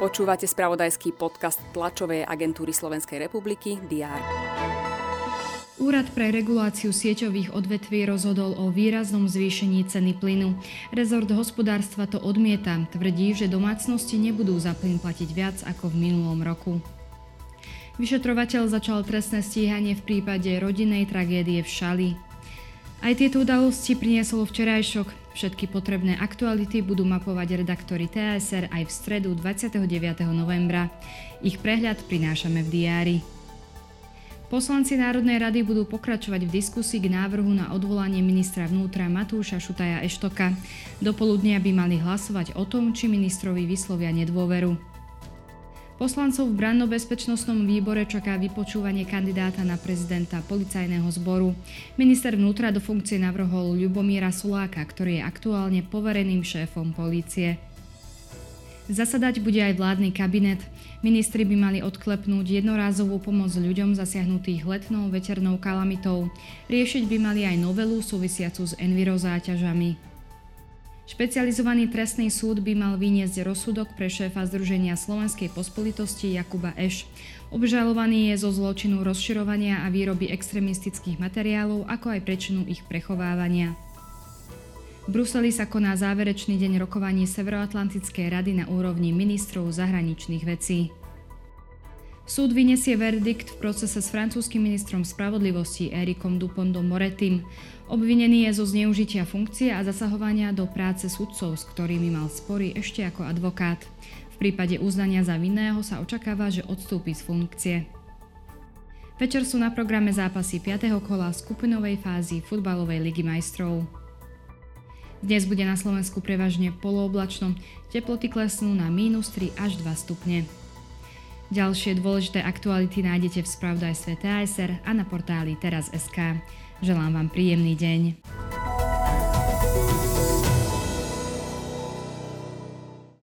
Počúvate spravodajský podcast tlačovej agentúry Slovenskej republiky DR. Úrad pre reguláciu sieťových odvetví rozhodol o výraznom zvýšení ceny plynu. Rezort hospodárstva to odmieta. Tvrdí, že domácnosti nebudú za plyn platiť viac ako v minulom roku. Vyšetrovateľ začal trestné stíhanie v prípade rodinnej tragédie v Šali. Aj tieto udalosti priniesol včerajšok. Všetky potrebné aktuality budú mapovať redaktori TSR aj v stredu 29. novembra. Ich prehľad prinášame v diári. Poslanci Národnej rady budú pokračovať v diskusii k návrhu na odvolanie ministra vnútra Matúša Šutaja Eštoka. Do poludnia by mali hlasovať o tom, či ministrovi vyslovia nedôveru. Poslancov v branno-bezpečnostnom výbore čaká vypočúvanie kandidáta na prezidenta policajného zboru. Minister vnútra do funkcie navrhol Ľubomíra Soláka, ktorý je aktuálne povereným šéfom polície. Zasadať bude aj vládny kabinet. Ministri by mali odklepnúť jednorázovú pomoc ľuďom zasiahnutých letnou veternou kalamitou. Riešiť by mali aj novelu súvisiacu s envirozáťažami. Špecializovaný trestný súd by mal vyniesť rozsudok pre šéfa Združenia Slovenskej pospolitosti Jakuba Eš. Obžalovaný je zo zločinu rozširovania a výroby extremistických materiálov, ako aj prečinu ich prechovávania. V Bruseli sa koná záverečný deň rokovaní Severoatlantickej rady na úrovni ministrov zahraničných vecí. Súd vyniesie verdikt v procese s francúzským ministrom spravodlivosti Erikom Dupondom Moretim. Obvinený je zo zneužitia funkcie a zasahovania do práce sudcov, s ktorými mal spory ešte ako advokát. V prípade uznania za vinného sa očakáva, že odstúpi z funkcie. Večer sú na programe zápasy 5. kola skupinovej fázy futbalovej ligy majstrov. Dnes bude na Slovensku prevažne polooblačno, teploty klesnú na mínus 3 až 2 stupne. Ďalšie dôležité aktuality nájdete v spravodajstve TASR a na portáli teraz.sk. Želám vám príjemný deň.